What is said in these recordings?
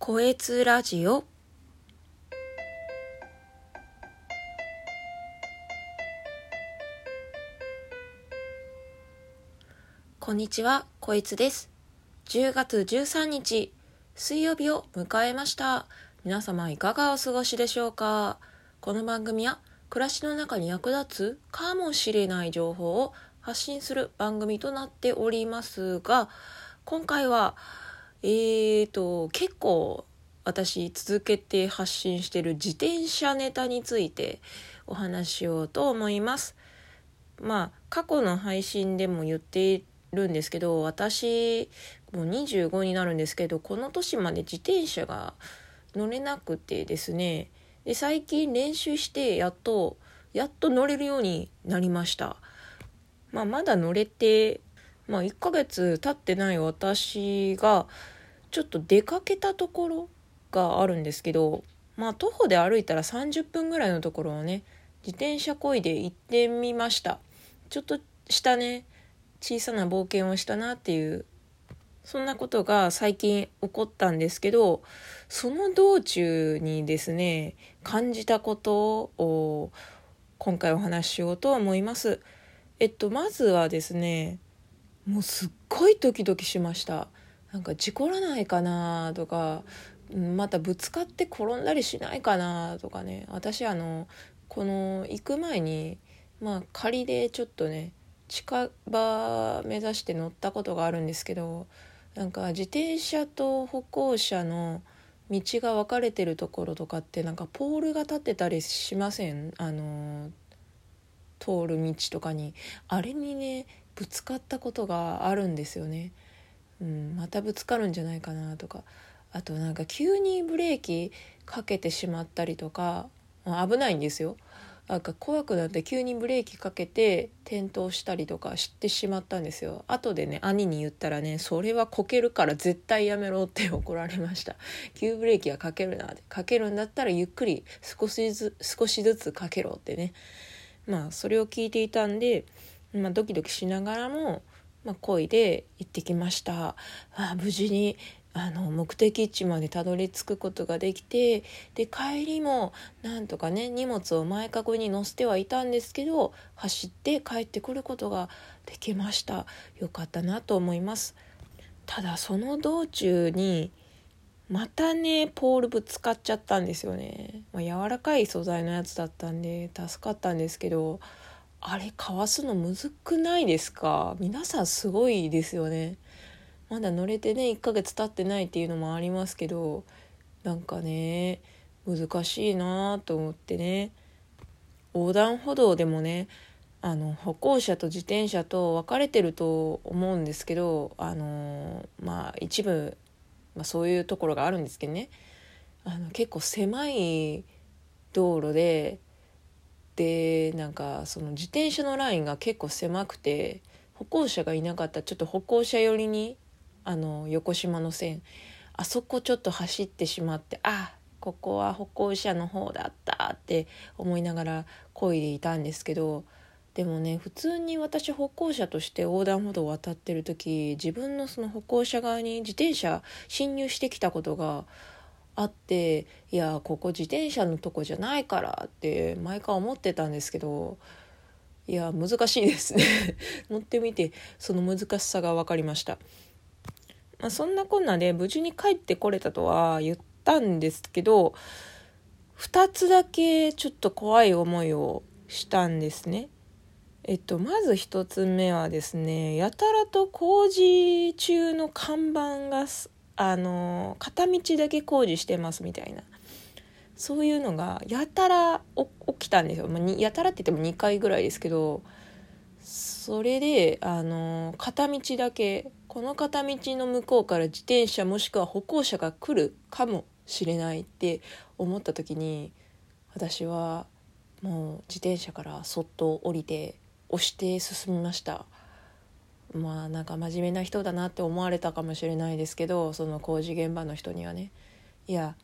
こえつラジオこんにちは、こいつです。10月13日、水曜日を迎えました。皆様いかがお過ごしでしょうか？この番組は暮らしの中に役立つかもしれない情報を発信する番組となっておりますが、今回は、えーと、結構私続けて発信してる自転車ネタについてお話しようと思います。まあ過去の配信でも言ってるんですけど私もう25になるんですけどこの年まで自転車が乗れなくてですねで最近練習してやっとやっと乗れるようになりました。まあ、まだ乗れて、まあ、1ヶ月経ってない私がちょっと出かけたところがあるんですけどまあ徒歩で歩いたら30分ぐらいのところをね自転車こいで行ってみました。ちょっとしたね小さな冒険をしたなっていうそんなことが最近起こったんですけどその道中にですね感じたことを今回お話ししようと思います。えっとまずはですねもうすっごいドキドキしました。なんか事故らないかなとかまたぶつかって転んだりしないかなとかね。私あのこの行く前にまあ仮でちょっとね近場目指して乗ったことがあるんですけどなんか自転車と歩行者の道が分かれてるところとかってなんかポールが立ってたりしません？あの通る道とかに。あれにねぶつかったことがあるんですよね。うん、またぶつかるんじゃないかなとか。あとなんか急にブレーキかけてしまったりとか。あ危ないんですよ。なんか怖くなって急にブレーキかけて転倒したりとかしてしまったんですよ。後でね兄に言ったらねそれはこけるから絶対やめろって怒られました。急ブレーキはかけるなってかけるんだったらゆっくり少しずつ少しずつかけろってね。まあそれを聞いていたんで、まあ、ドキドキしながらもまあ、漕いで行ってきました。あ無事にあの目的地までたどり着くことができてで帰りもなんとかね荷物を前かごに乗せてはいたんですけど走って帰ってくることができました。よかったなと思います。ただその道中にまたねポールぶつかっちゃったんですよね、まあ、柔らかい素材のやつだったんで助かったんですけどあれかわすのむずくないですか？皆さんすごいですよね。まだ乗れてね1ヶ月経ってないっていうのもありますけどなんかね難しいなと思ってね。横断歩道でもねあの歩行者と自転車と分かれてると思うんですけどあのまあ一部、まあ、そういうところがあるんですけどね。あの結構狭い道路ででなんかその自転車のラインが結構狭くて歩行者がいなかったちょっと歩行者寄りにあの横島の線あそこちょっと走ってしまってあここは歩行者の方だったって思いながら漕いでいたんですけどでもね普通に私歩行者として横断歩道を渡ってる時自分のその歩行者側に自転車侵入してきたことがあっていやここ自転車のとこじゃないからって毎回思ってたんですけどいや難しいですね。乗ってみてその難しさが分かりました、まあ、そんなこんなで無事に帰ってこれたとは言ったんですけど2つだけちょっと怖い思いをしたんですね。えっと、まず1つ目はですねやたらと工事中の看板があの片道だけ工事してますみたいなそういうのがやたら起きたんですよ、まあ、やたらって言っても2回ぐらいですけどそれであの片道だけこの片道の向こうから自転車もしくは歩行者が来るかもしれないって思った時に私はもう自転車からそっと降りて押して進みました。まあなんか真面目な人だなって思われたかもしれないですけどその工事現場の人にはね。いや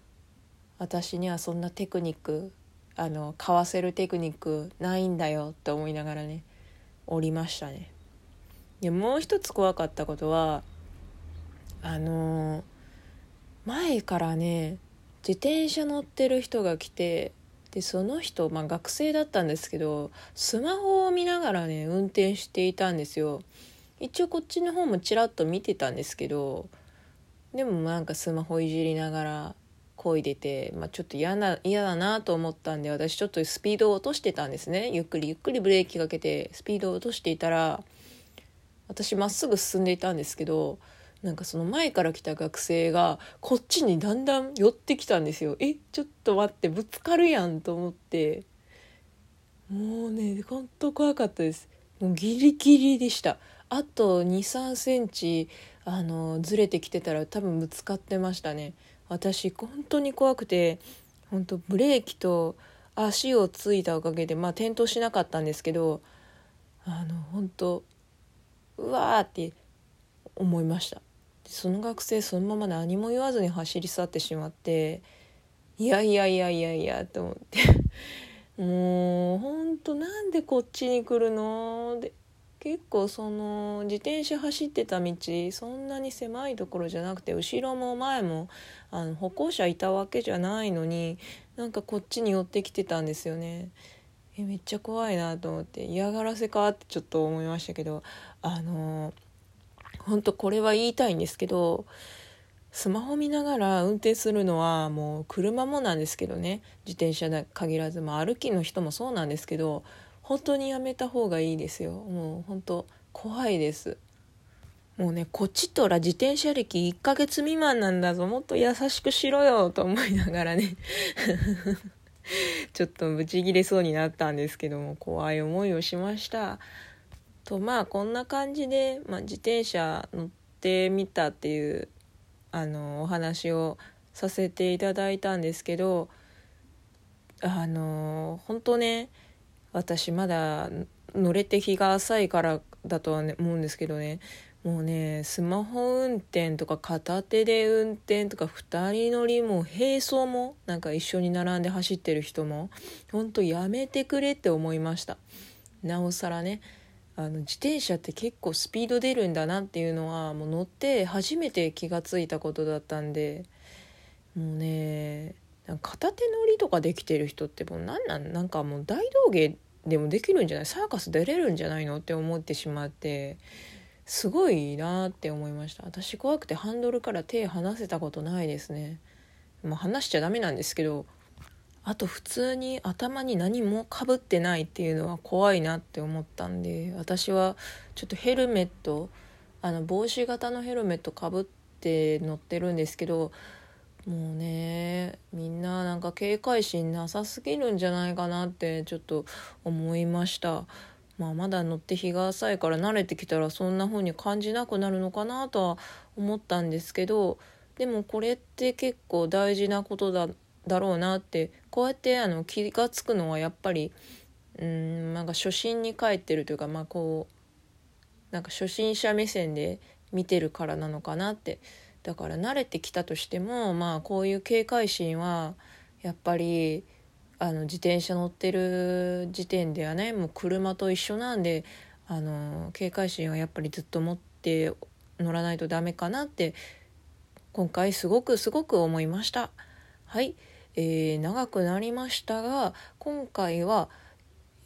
私にはそんなテクニックあの買わせるテクニックないんだよって思いながらね降りましたね。でもう一つ怖かったことはあの前からね自転車乗ってる人が来てでその人、まあ、学生だったんですけどスマホを見ながらね運転していたんですよ。一応こっちの方もちらっと見てたんですけどでもなんかスマホいじりながら漕いでて、まあ、ちょっと嫌な嫌だなと思ったんで私ちょっとスピードを落としてたんですね。ゆっくりゆっくりブレーキかけてスピードを落としていたら私まっすぐ進んでいたんですけどなんかその前から来た学生がこっちにだんだん寄ってきたんですよ。えちょっと待ってぶつかるやんと思って。もうねほんと怖かったです。もうギリギリでした。あと2 3センチあのずれてきてたら多分ぶつかってましたね。私本当に怖くて本当ブレーキと足をついたおかげでまあ転倒しなかったんですけどあの本当うわーって思いました。その学生そのまま何も言わずに走り去ってしまっていやいやいやいやいやと思って。もうほんとなんでこっちに来るので結構その自転車走ってた道そんなに狭いところじゃなくて後ろも前もあの歩行者いたわけじゃないのになんかこっちに寄ってきてたんですよね。えめっちゃ怖いなと思って嫌がらせかってちょっと思いましたけどあの本当これは言いたいんですけどスマホ見ながら運転するのはもう車もなんですけどね自転車に限らず、ま、歩きの人もそうなんですけど本当にやめた方がいいですよ。もう本当怖いです。もうねこっちとら自転車歴1ヶ月未満なんだぞ。もっと優しくしろよと思いながらね。ちょっとブチギレそうになったんですけども怖い思いをしました。とまあこんな感じで、まあ、自転車乗ってみたっていうあのお話をさせていただいたんですけどあの本当ね私まだ乗れて日が浅いからだとは、ね、思うんですけどね。もうねスマホ運転とか片手で運転とか2人乗りも並走もなんか一緒に並んで走ってる人もほんとやめてくれって思いました。なおさらねあの自転車って結構スピード出るんだなっていうのはもう乗って初めて気が付いたことだったんでもうね片手乗りとかできてる人ってもう何なんなんかもう大道芸でもできるんじゃない？サーカス出れるんじゃないの？って思ってしまってすごいなって思いました。私怖くてハンドルから手離せたことないですね。まあ離しちゃダメなんですけどあと普通に頭に何もかぶってないっていうのは怖いなって思ったんで私はちょっとヘルメットあの帽子型のヘルメットかぶって乗ってるんですけどもうねみんななんか警戒心なさすぎるんじゃないかなってちょっと思いました。まあ、まだ乗って日が浅いから慣れてきたらそんな風に感じなくなるのかなとは思ったんですけどでもこれって結構大事なことだだろうなってこうやってあの気が付くのはやっぱりうんなんか初心に帰ってるというかまあこうなんか初心者目線で見てるからなのかなってだから慣れてきたとしてもまあこういう警戒心はやっぱりあの自転車乗ってる時点ではねもう車と一緒なんであの警戒心はやっぱりずっと持って乗らないとダメかなって今回すごくすごく思いました。はい、えー、長くなりましたが今回は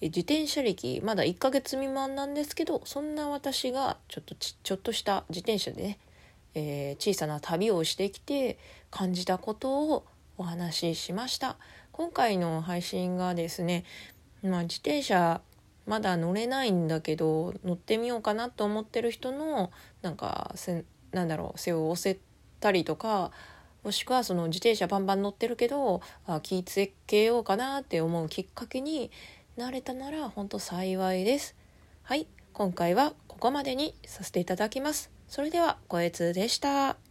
自転車歴まだ1ヶ月未満なんですけどそんな私がちょっとちちょっとした自転車でね、えー、小さな旅をしてきて感じたことをお話ししました今回の配信がですね、まあ、自転車まだ乗れないんだけど乗ってみようかなと思ってる人のなんかせなんだろう背を押せたりとかもしくはその自転車バンバン乗ってるけどあ気付けようかなって思うきっかけになれたなら本当幸いです。はい、今回はここまでにさせていただきます。それでは、ごえつでした。